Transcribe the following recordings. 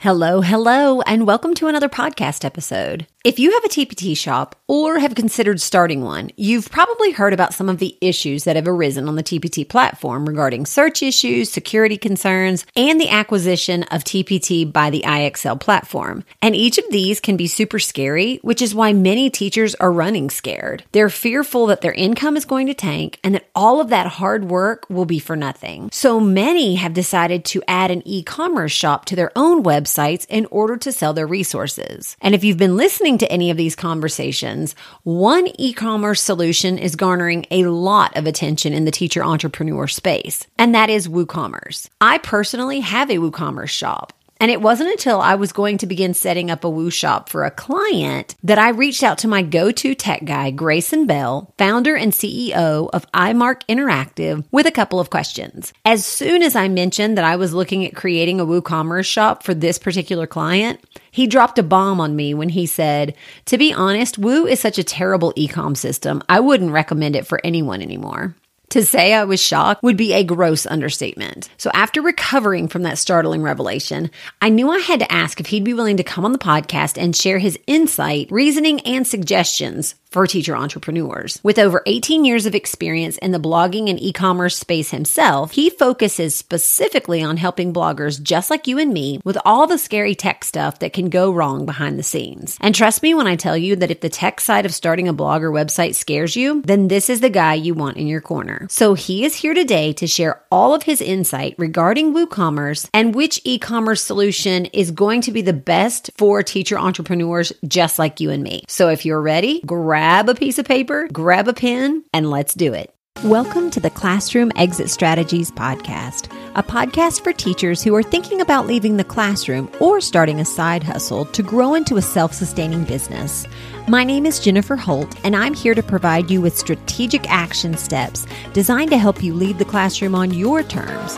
Hello, hello, and welcome to another podcast episode. If you have a TPT shop or have considered starting one, you've probably heard about some of the issues that have arisen on the TPT platform regarding search issues, security concerns, and the acquisition of TPT by the IXL platform. And each of these can be super scary, which is why many teachers are running scared. They're fearful that their income is going to tank and that all of that hard work will be for nothing. So many have decided to add an e commerce shop to their own websites in order to sell their resources. And if you've been listening, to any of these conversations, one e commerce solution is garnering a lot of attention in the teacher entrepreneur space, and that is WooCommerce. I personally have a WooCommerce shop. And it wasn't until I was going to begin setting up a Woo shop for a client that I reached out to my go to tech guy, Grayson Bell, founder and CEO of iMark Interactive, with a couple of questions. As soon as I mentioned that I was looking at creating a WooCommerce shop for this particular client, he dropped a bomb on me when he said, To be honest, Woo is such a terrible ecom system, I wouldn't recommend it for anyone anymore. To say I was shocked would be a gross understatement. So after recovering from that startling revelation, I knew I had to ask if he'd be willing to come on the podcast and share his insight, reasoning, and suggestions for teacher entrepreneurs. With over 18 years of experience in the blogging and e-commerce space himself, he focuses specifically on helping bloggers just like you and me with all the scary tech stuff that can go wrong behind the scenes. And trust me when I tell you that if the tech side of starting a blog or website scares you, then this is the guy you want in your corner. So he is here today to share all of his insight regarding WooCommerce and which e-commerce solution is going to be the best for teacher entrepreneurs just like you and me. So if you're ready, grab grab a piece of paper, grab a pen, and let's do it. Welcome to the Classroom Exit Strategies Podcast, a podcast for teachers who are thinking about leaving the classroom or starting a side hustle to grow into a self sustaining business. My name is Jennifer Holt, and I'm here to provide you with strategic action steps designed to help you lead the classroom on your terms.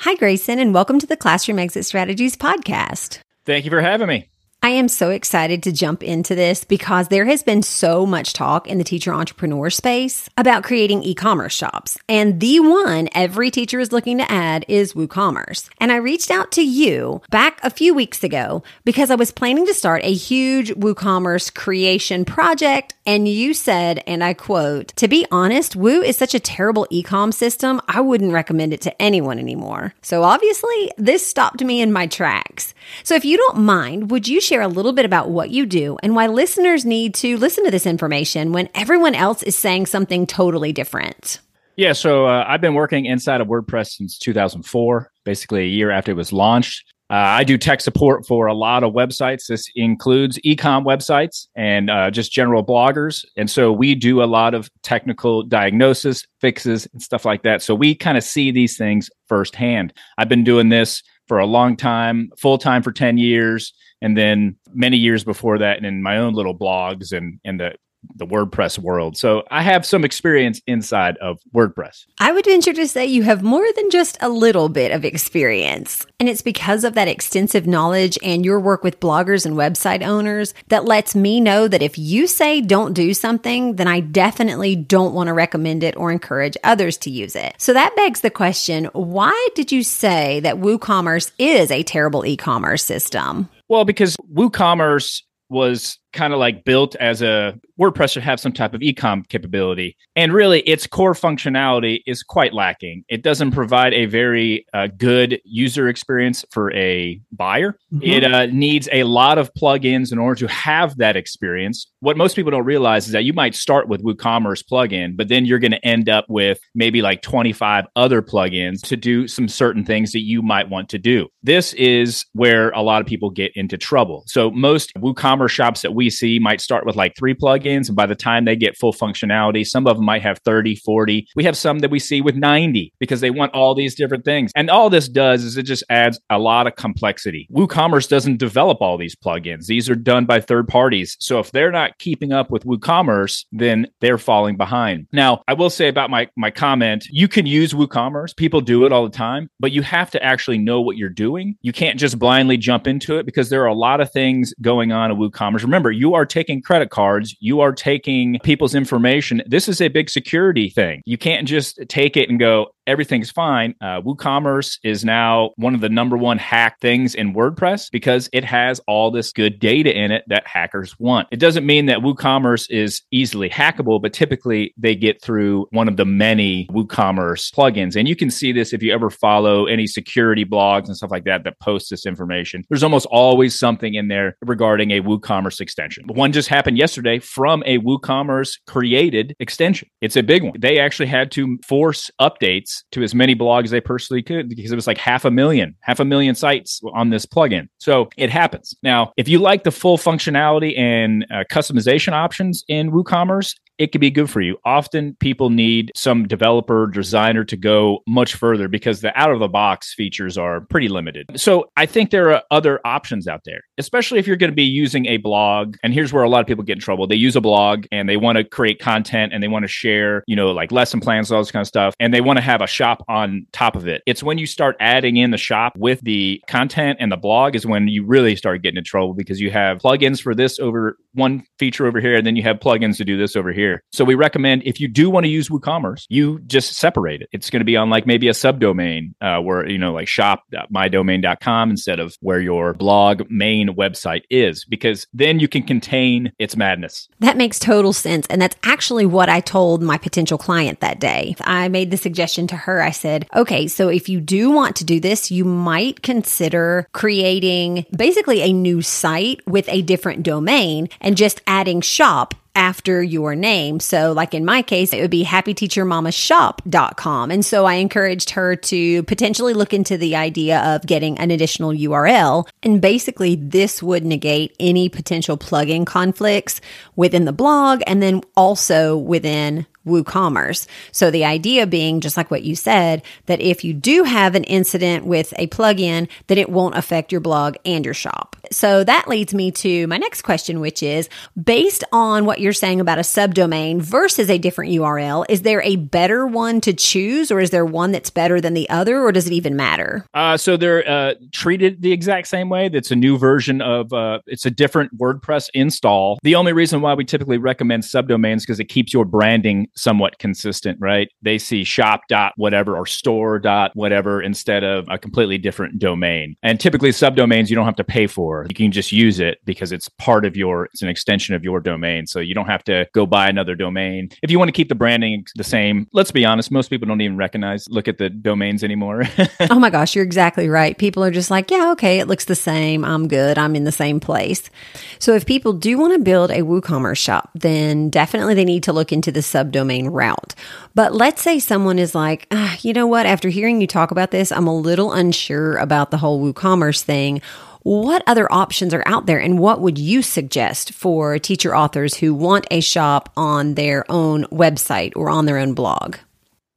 Hi, Grayson, and welcome to the Classroom Exit Strategies podcast. Thank you for having me. I am so excited to jump into this because there has been so much talk in the teacher entrepreneur space about creating e-commerce shops. And the one every teacher is looking to add is WooCommerce. And I reached out to you back a few weeks ago because I was planning to start a huge WooCommerce creation project. And you said, and I quote, to be honest, Woo is such a terrible e-com system. I wouldn't recommend it to anyone anymore. So obviously this stopped me in my tracks. So if you don't mind, would you share share a little bit about what you do and why listeners need to listen to this information when everyone else is saying something totally different. Yeah, so uh, I've been working inside of WordPress since 2004, basically a year after it was launched. Uh, I do tech support for a lot of websites. This includes ecom websites and uh, just general bloggers. And so we do a lot of technical diagnosis, fixes, and stuff like that. So we kind of see these things firsthand. I've been doing this for a long time, full time for 10 years and then many years before that and in my own little blogs and and the the WordPress world. So I have some experience inside of WordPress. I would venture to say you have more than just a little bit of experience. And it's because of that extensive knowledge and your work with bloggers and website owners that lets me know that if you say don't do something, then I definitely don't want to recommend it or encourage others to use it. So that begs the question, why did you say that WooCommerce is a terrible e-commerce system? Well, because WooCommerce was kind of like built as a WordPress should have some type of ecom capability. And really, its core functionality is quite lacking. It doesn't provide a very uh, good user experience for a buyer. Mm-hmm. It uh, needs a lot of plugins in order to have that experience. What most people don't realize is that you might start with WooCommerce plugin, but then you're going to end up with maybe like 25 other plugins to do some certain things that you might want to do. This is where a lot of people get into trouble. So most WooCommerce shops that we we see might start with like three plugins. And by the time they get full functionality, some of them might have 30, 40. We have some that we see with 90 because they want all these different things. And all this does is it just adds a lot of complexity. WooCommerce doesn't develop all these plugins. These are done by third parties. So if they're not keeping up with WooCommerce, then they're falling behind. Now, I will say about my, my comment, you can use WooCommerce. People do it all the time, but you have to actually know what you're doing. You can't just blindly jump into it because there are a lot of things going on in WooCommerce. Remember, you are taking credit cards, you are taking people's information. This is a big security thing. You can't just take it and go, everything's fine. Uh, WooCommerce is now one of the number one hack things in WordPress because it has all this good data in it that hackers want. It doesn't mean that WooCommerce is easily hackable, but typically they get through one of the many WooCommerce plugins. And you can see this if you ever follow any security blogs and stuff like that that post this information. There's almost always something in there regarding a WooCommerce extension. One just happened yesterday from a WooCommerce created extension. It's a big one. They actually had to force updates to as many blogs as they personally could because it was like half a million, half a million sites on this plugin. So it happens. Now, if you like the full functionality and uh, customization options in WooCommerce, it could be good for you. Often people need some developer designer to go much further because the out of the box features are pretty limited. So I think there are other options out there, especially if you're going to be using a blog. And here's where a lot of people get in trouble. They use a blog and they want to create content and they want to share, you know, like lesson plans, all this kind of stuff. And they want to have a shop on top of it. It's when you start adding in the shop with the content and the blog is when you really start getting in trouble because you have plugins for this over one feature over here, and then you have plugins to do this over here. So we recommend if you do want to use WooCommerce, you just separate it. It's going to be on like maybe a subdomain uh, where, you know, like shop.mydomain.com instead of where your blog main website is, because then you can contain its madness. That makes total sense. And that's actually what I told my potential client that day. I made the suggestion to her. I said, okay, so if you do want to do this, you might consider creating basically a new site with a different domain and just adding shop after your name. So, like in my case, it would be happyteachermamashop.com. And so I encouraged her to potentially look into the idea of getting an additional URL. And basically, this would negate any potential plugin conflicts within the blog and then also within WooCommerce. So the idea being, just like what you said, that if you do have an incident with a plugin, that it won't affect your blog and your shop. So that leads me to my next question, which is based on what you're saying about a subdomain versus a different URL, is there a better one to choose or is there one that's better than the other or does it even matter? Uh, so they're uh, treated the exact same way. That's a new version of, uh, it's a different WordPress install. The only reason why we typically recommend subdomains because it keeps your branding somewhat consistent, right? They see shop dot whatever or store dot whatever instead of a completely different domain. And typically subdomains you don't have to pay for. You can just use it because it's part of your it's an extension of your domain. So you don't have to go buy another domain. If you want to keep the branding the same, let's be honest, most people don't even recognize look at the domains anymore. oh my gosh, you're exactly right. People are just like, yeah, okay, it looks the same. I'm good. I'm in the same place. So if people do want to build a WooCommerce shop, then definitely they need to look into the subdomain route. But let's say someone is like, ah, you know what? After hearing you talk about this, I'm a little unsure about the whole WooCommerce thing. What other options are out there, and what would you suggest for teacher authors who want a shop on their own website or on their own blog?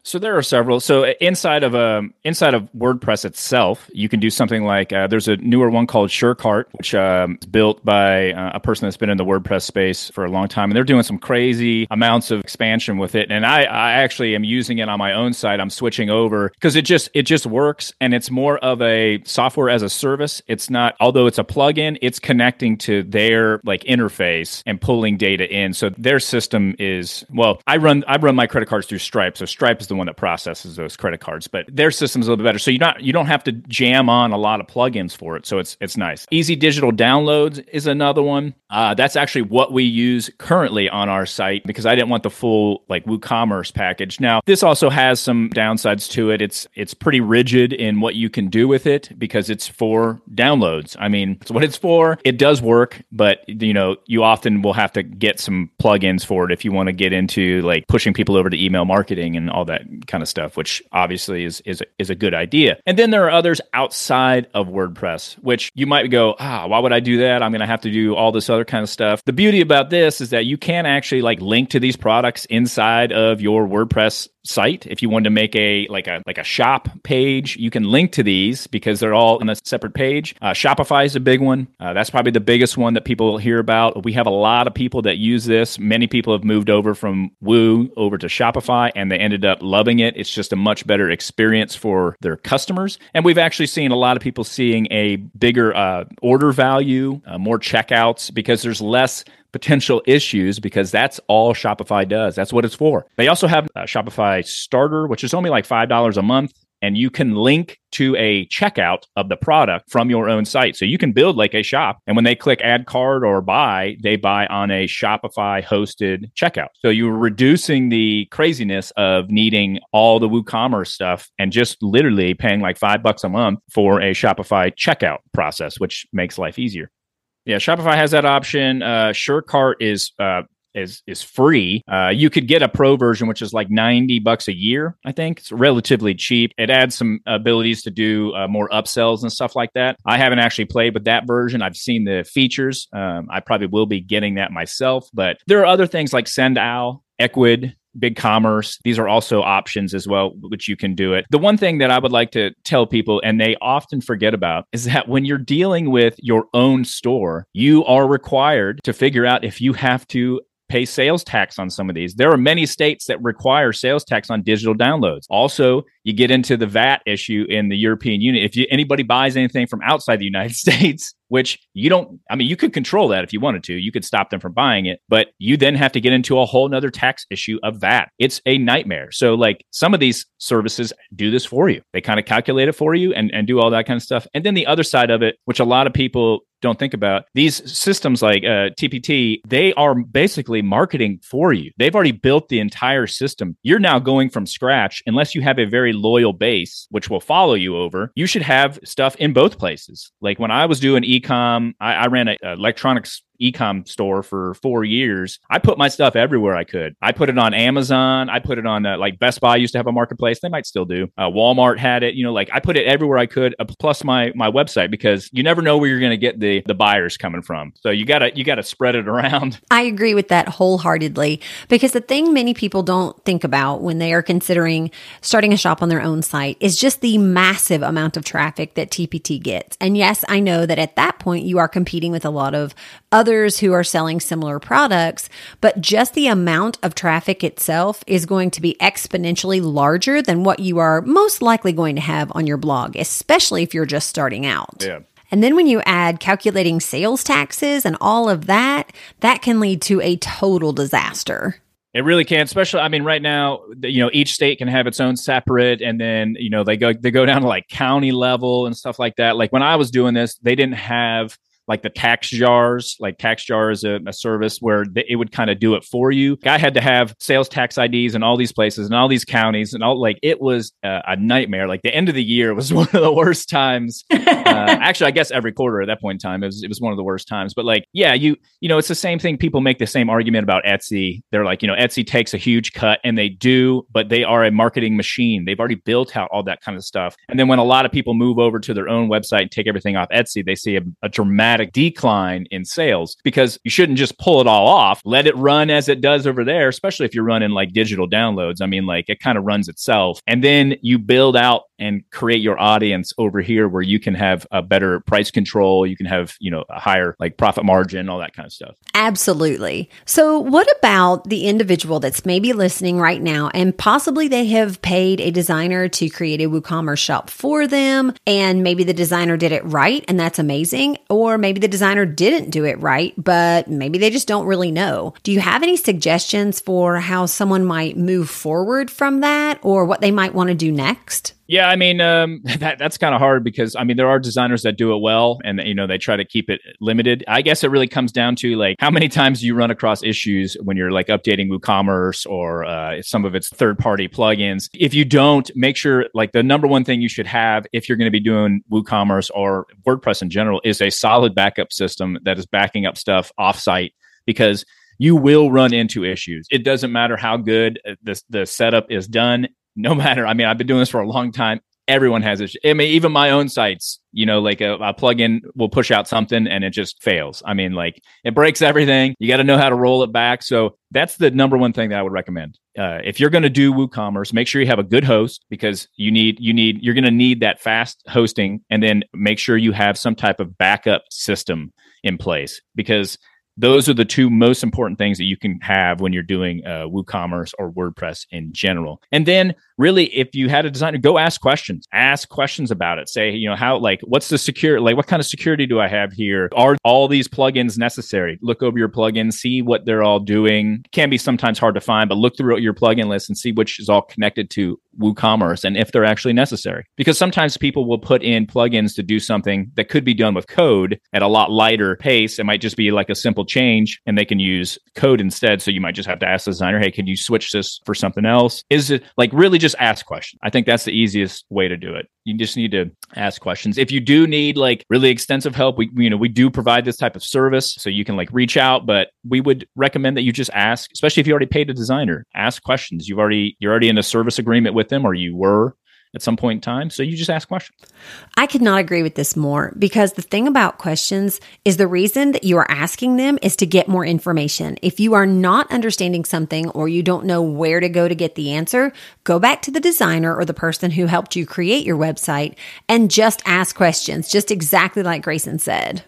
So there are several. So inside of um, inside of WordPress itself, you can do something like uh, there's a newer one called SureCart, which um, is built by uh, a person that's been in the WordPress space for a long time, and they're doing some crazy amounts of expansion with it. And I, I actually am using it on my own site. I'm switching over because it just it just works, and it's more of a software as a service. It's not, although it's a plugin, it's connecting to their like interface and pulling data in. So their system is well, I run I run my credit cards through Stripe, so Stripe is the one that processes those credit cards, but their system's a little bit better. So you not you don't have to jam on a lot of plugins for it. So it's it's nice. Easy digital downloads is another one. Uh, that's actually what we use currently on our site because I didn't want the full like WooCommerce package. Now this also has some downsides to it. It's it's pretty rigid in what you can do with it because it's for downloads. I mean, it's what it's for. It does work, but you know you often will have to get some plugins for it if you want to get into like pushing people over to email marketing and all that kind of stuff, which obviously is is is a good idea. And then there are others outside of WordPress, which you might go, ah, why would I do that? I'm going to have to do all this other kind of stuff. The beauty about this is that you can actually like link to these products inside of your WordPress site. If you wanted to make a like a like a shop page, you can link to these because they're all on a separate page. Uh, Shopify is a big one. Uh, that's probably the biggest one that people will hear about. We have a lot of people that use this. Many people have moved over from Woo over to Shopify and they ended up loving it. It's just a much better experience for their customers. And we've actually seen a lot of people seeing a bigger uh, order value, uh, more checkouts because there's less potential issues because that's all Shopify does. That's what it's for. They also have a Shopify Starter, which is only like $5 a month. And you can link to a checkout of the product from your own site. So you can build like a shop. And when they click add card or buy, they buy on a Shopify hosted checkout. So you're reducing the craziness of needing all the WooCommerce stuff and just literally paying like five bucks a month for a Shopify checkout process, which makes life easier. Yeah, Shopify has that option. Uh, SureCart is uh, is is free. Uh, you could get a pro version, which is like ninety bucks a year. I think it's relatively cheap. It adds some abilities to do uh, more upsells and stuff like that. I haven't actually played with that version. I've seen the features. Um, I probably will be getting that myself. But there are other things like SendOwl, Ecwid, BigCommerce. These are also options as well, which you can do it. The one thing that I would like to tell people, and they often forget about, is that when you're dealing with your own store, you are required to figure out if you have to pay sales tax on some of these. There are many states that require sales tax on digital downloads. Also, you get into the VAT issue in the European Union. If you, anybody buys anything from outside the United States, which you don't, I mean, you could control that if you wanted to. You could stop them from buying it, but you then have to get into a whole nother tax issue of that. It's a nightmare. So, like, some of these services do this for you. They kind of calculate it for you and, and do all that kind of stuff. And then the other side of it, which a lot of people don't think about these systems like uh, TPT, they are basically marketing for you. They've already built the entire system. You're now going from scratch, unless you have a very loyal base, which will follow you over. You should have stuff in both places. Like when I was doing ecom, I, I ran an electronics ecom store for four years. I put my stuff everywhere I could. I put it on Amazon. I put it on uh, like Best Buy used to have a marketplace. They might still do. Uh, Walmart had it. You know, like I put it everywhere I could. Uh, plus my my website because you never know where you're going to get the the buyers coming from. So you gotta you gotta spread it around. I agree with that wholeheartedly because the thing many people don't think about when they are considering starting a shop on their own site is just the massive amount of traffic that TPT gets. And yes, I know that at that point you are competing with a lot of other others who are selling similar products, but just the amount of traffic itself is going to be exponentially larger than what you are most likely going to have on your blog, especially if you're just starting out. Yeah. And then when you add calculating sales taxes and all of that, that can lead to a total disaster. It really can, especially. I mean, right now, you know, each state can have its own separate, and then you know they go they go down to like county level and stuff like that. Like when I was doing this, they didn't have like the tax jars, like TaxJar is a, a service where it would kind of do it for you. I had to have sales tax IDs in all these places and all these counties and all like it was a, a nightmare. Like the end of the year was one of the worst times. uh, actually, I guess every quarter at that point in time, it was, it was one of the worst times. But like, yeah, you, you know, it's the same thing. People make the same argument about Etsy. They're like, you know, Etsy takes a huge cut and they do, but they are a marketing machine. They've already built out all that kind of stuff. And then when a lot of people move over to their own website and take everything off Etsy, they see a, a dramatic dramatic decline in sales because you shouldn't just pull it all off. Let it run as it does over there, especially if you're running like digital downloads. I mean, like it kind of runs itself. And then you build out and create your audience over here where you can have a better price control. You can have, you know, a higher like profit margin, all that kind of stuff. Absolutely. So, what about the individual that's maybe listening right now and possibly they have paid a designer to create a WooCommerce shop for them and maybe the designer did it right and that's amazing or maybe the designer didn't do it right, but maybe they just don't really know. Do you have any suggestions for how someone might move forward from that or what they might want to do next? Yeah, I mean um, that that's kind of hard because I mean there are designers that do it well, and you know they try to keep it limited. I guess it really comes down to like how many times you run across issues when you're like updating WooCommerce or uh, some of its third party plugins. If you don't, make sure like the number one thing you should have if you're going to be doing WooCommerce or WordPress in general is a solid backup system that is backing up stuff offsite because you will run into issues. It doesn't matter how good uh, the the setup is done no matter, I mean, I've been doing this for a long time. Everyone has it. I mean, even my own sites, you know, like a, a plugin will push out something and it just fails. I mean, like it breaks everything. You got to know how to roll it back. So that's the number one thing that I would recommend. Uh, if you're going to do WooCommerce, make sure you have a good host because you need you need you're going to need that fast hosting, and then make sure you have some type of backup system in place because those are the two most important things that you can have when you're doing uh, WooCommerce or WordPress in general. And then, really, if you had a designer, go ask questions. Ask questions about it. Say, you know, how, like, what's the secure, like, what kind of security do I have here? Are all these plugins necessary? Look over your plugins, see what they're all doing. Can be sometimes hard to find, but look through your plugin list and see which is all connected to WooCommerce and if they're actually necessary. Because sometimes people will put in plugins to do something that could be done with code at a lot lighter pace. It might just be like a simple change and they can use code instead. So you might just have to ask the designer, hey, can you switch this for something else? Is it like really just ask questions? I think that's the easiest way to do it. You just need to ask questions. If you do need like really extensive help, we you know we do provide this type of service, so you can like reach out. But we would recommend that you just ask, especially if you already paid a designer. Ask questions. You've already you're already in a service agreement with them, or you were at some point in time. So you just ask questions. I could not agree with this more because the thing about questions is the reason that you are asking them is to get more information. If you are not understanding something or you don't know where to go to get the answer, go back to the designer or the person who helped you create your website and just ask questions, just exactly like Grayson said.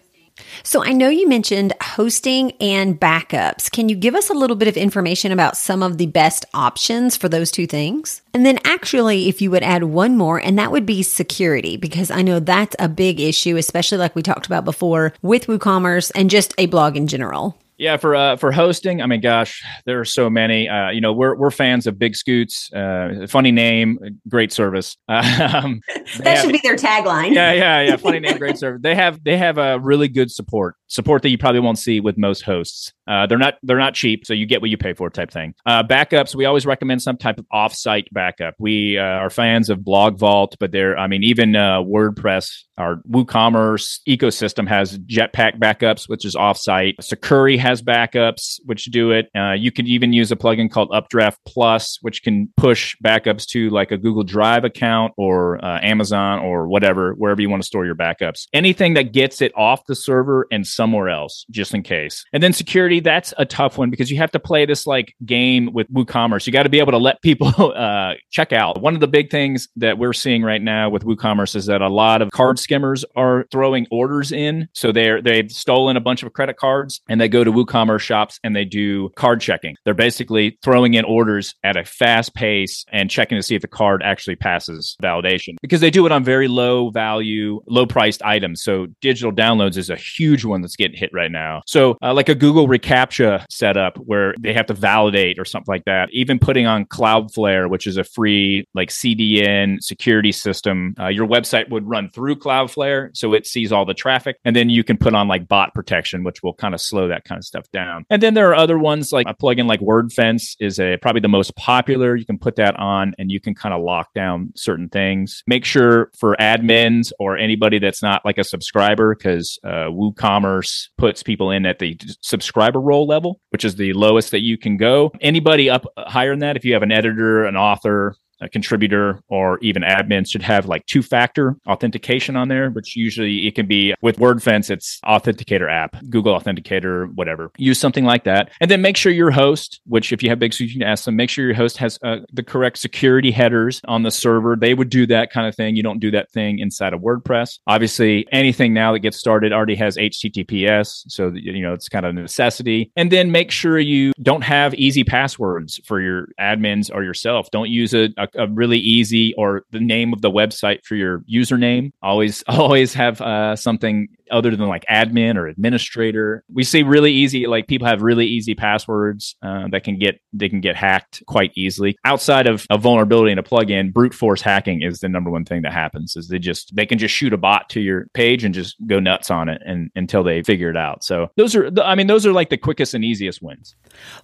So I know you mentioned hosting and backups. Can you give us a little bit of information about some of the best options for those two things? And then actually, if you would add one more, and that would be security, because I know that's a big issue, especially like we talked about before with WooCommerce and just a blog in general. Yeah, for uh, for hosting, I mean, gosh, there are so many. Uh, you know, we're we're fans of Big Scoots. Uh, funny name, great service. Um, that have, should be their tagline. Yeah, yeah, yeah. Funny name, great service. They have they have a really good support support that you probably won't see with most hosts. Uh, they're not they're not cheap, so you get what you pay for, type thing. Uh, backups, we always recommend some type of offsite backup. We uh, are fans of Blog Vault, but there, I mean, even uh, WordPress, our WooCommerce ecosystem has Jetpack backups, which is offsite. Sucuri has backups, which do it. Uh, you can even use a plugin called Updraft Plus, which can push backups to like a Google Drive account or uh, Amazon or whatever, wherever you want to store your backups. Anything that gets it off the server and somewhere else, just in case. And then security that's a tough one because you have to play this like game with WooCommerce. You got to be able to let people uh, check out. One of the big things that we're seeing right now with WooCommerce is that a lot of card skimmers are throwing orders in. So they're they've stolen a bunch of credit cards and they go to WooCommerce shops and they do card checking. They're basically throwing in orders at a fast pace and checking to see if the card actually passes validation because they do it on very low value, low priced items. So digital downloads is a huge one that's getting hit right now. So uh, like a Google CAPTCHA setup where they have to validate or something like that. Even putting on Cloudflare, which is a free like CDN security system, uh, your website would run through Cloudflare, so it sees all the traffic, and then you can put on like bot protection, which will kind of slow that kind of stuff down. And then there are other ones like a plugin like WordFence is a probably the most popular. You can put that on, and you can kind of lock down certain things. Make sure for admins or anybody that's not like a subscriber, because uh, WooCommerce puts people in at the subscriber role level, which is the lowest that you can go. Anybody up higher than that, if you have an editor, an author, a contributor or even admin should have like two factor authentication on there, which usually it can be with WordFence, it's Authenticator app, Google Authenticator, whatever. Use something like that. And then make sure your host, which if you have big, you can ask them, make sure your host has uh, the correct security headers on the server. They would do that kind of thing. You don't do that thing inside of WordPress. Obviously, anything now that gets started already has HTTPS. So, you know, it's kind of a necessity. And then make sure you don't have easy passwords for your admins or yourself. Don't use a, a a, really easy or the name of the website for your username. Always, always have uh, something other than like admin or administrator. We see really easy, like people have really easy passwords uh, that can get they can get hacked quite easily. Outside of a vulnerability in a plugin, brute force hacking is the number one thing that happens. Is they just they can just shoot a bot to your page and just go nuts on it and until they figure it out. So those are, I mean, those are like the quickest and easiest wins.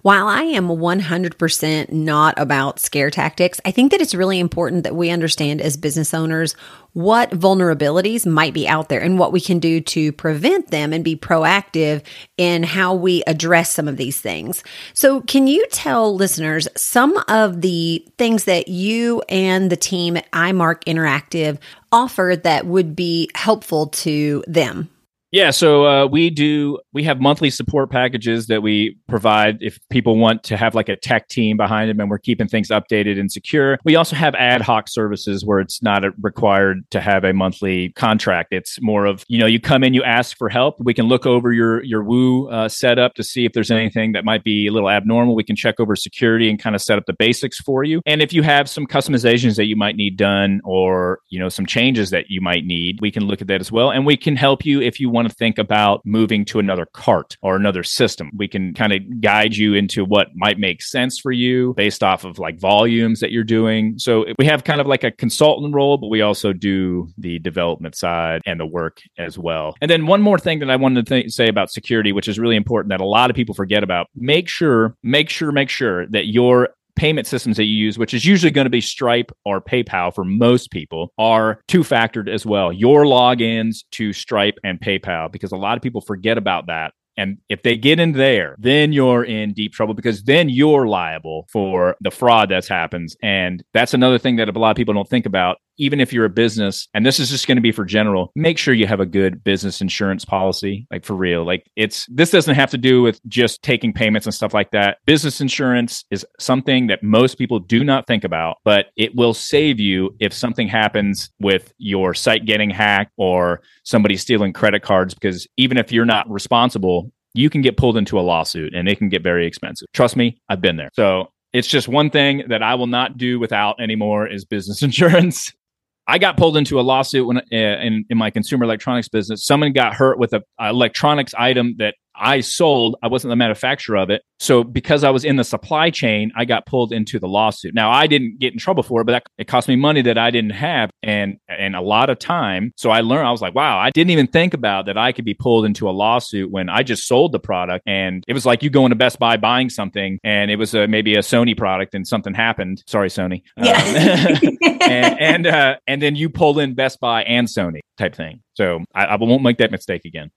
While I am 100% not about scare tactics, I think that it's really important that we understand as business owners what vulnerabilities might be out there and what we can do to prevent them and be proactive in how we address some of these things. So, can you tell listeners some of the things that you and the team at iMark Interactive offer that would be helpful to them? Yeah, so uh, we do. We have monthly support packages that we provide if people want to have like a tech team behind them, and we're keeping things updated and secure. We also have ad hoc services where it's not required to have a monthly contract. It's more of you know you come in, you ask for help. We can look over your your Woo uh, setup to see if there's anything that might be a little abnormal. We can check over security and kind of set up the basics for you. And if you have some customizations that you might need done, or you know some changes that you might need, we can look at that as well, and we can help you if you want to think about moving to another cart or another system. We can kind of guide you into what might make sense for you based off of like volumes that you're doing. So we have kind of like a consultant role, but we also do the development side and the work as well. And then one more thing that I wanted to th- say about security, which is really important that a lot of people forget about. Make sure, make sure, make sure that your payment systems that you use, which is usually going to be Stripe or PayPal for most people, are two factored as well. Your logins to Stripe and PayPal, because a lot of people forget about that and if they get in there, then you're in deep trouble because then you're liable for the fraud that's happens. And that's another thing that a lot of people don't think about. Even if you're a business, and this is just going to be for general, make sure you have a good business insurance policy, like for real. Like it's, this doesn't have to do with just taking payments and stuff like that. Business insurance is something that most people do not think about, but it will save you if something happens with your site getting hacked or somebody stealing credit cards. Because even if you're not responsible, you can get pulled into a lawsuit and it can get very expensive. Trust me, I've been there. So it's just one thing that I will not do without anymore is business insurance. I got pulled into a lawsuit when uh, in, in my consumer electronics business. Someone got hurt with a, a electronics item that I sold. I wasn't the manufacturer of it. So because I was in the supply chain, I got pulled into the lawsuit. Now I didn't get in trouble for it, but that, it cost me money that I didn't have and and a lot of time. So I learned I was like, wow, I didn't even think about that I could be pulled into a lawsuit when I just sold the product and it was like you going to Best Buy buying something and it was a, maybe a Sony product and something happened. Sorry, Sony. Yeah. Um, and and, uh, and then you pull in Best Buy and Sony type thing. So I, I won't make that mistake again.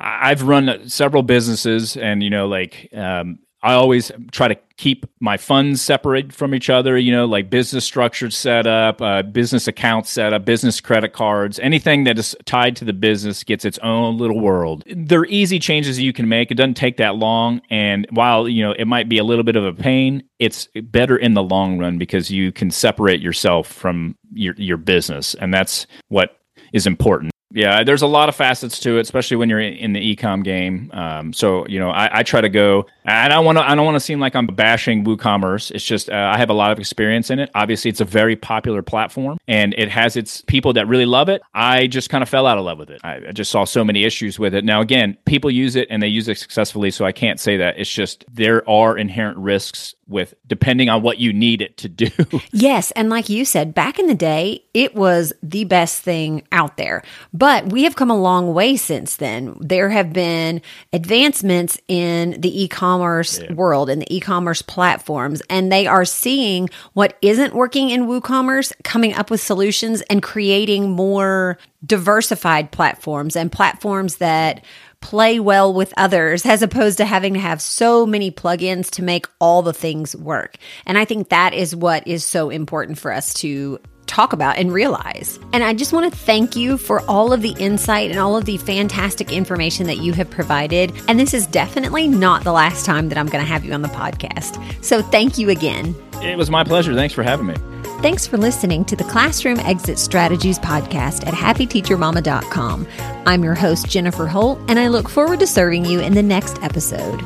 I've run several businesses, and you know, like um, I always try to keep my funds separate from each other. You know, like business structure set up, uh, business accounts set up, business credit cards, anything that is tied to the business gets its own little world. They're easy changes you can make. It doesn't take that long, and while you know it might be a little bit of a pain, it's better in the long run because you can separate yourself from your your business, and that's what is important. Yeah, there's a lot of facets to it, especially when you're in the ecom game. Um, so you know, I, I, try to go. And I don't want to. I don't want to seem like I'm bashing WooCommerce. It's just uh, I have a lot of experience in it. Obviously, it's a very popular platform, and it has its people that really love it. I just kind of fell out of love with it. I, I just saw so many issues with it. Now, again, people use it and they use it successfully, so I can't say that. It's just there are inherent risks with depending on what you need it to do. yes. And like you said, back in the day, it was the best thing out there. But we have come a long way since then. There have been advancements in the e commerce yeah. world and the e commerce platforms, and they are seeing what isn't working in WooCommerce, coming up with solutions and creating more diversified platforms and platforms that play well with others as opposed to having to have so many plugins to make all the things work. And I think that is what is so important for us to talk about and realize. And I just want to thank you for all of the insight and all of the fantastic information that you have provided. And this is definitely not the last time that I'm going to have you on the podcast. So thank you again. It was my pleasure. Thanks for having me. Thanks for listening to the Classroom Exit Strategies podcast at happyteachermama.com. I'm your host, Jennifer Holt, and I look forward to serving you in the next episode.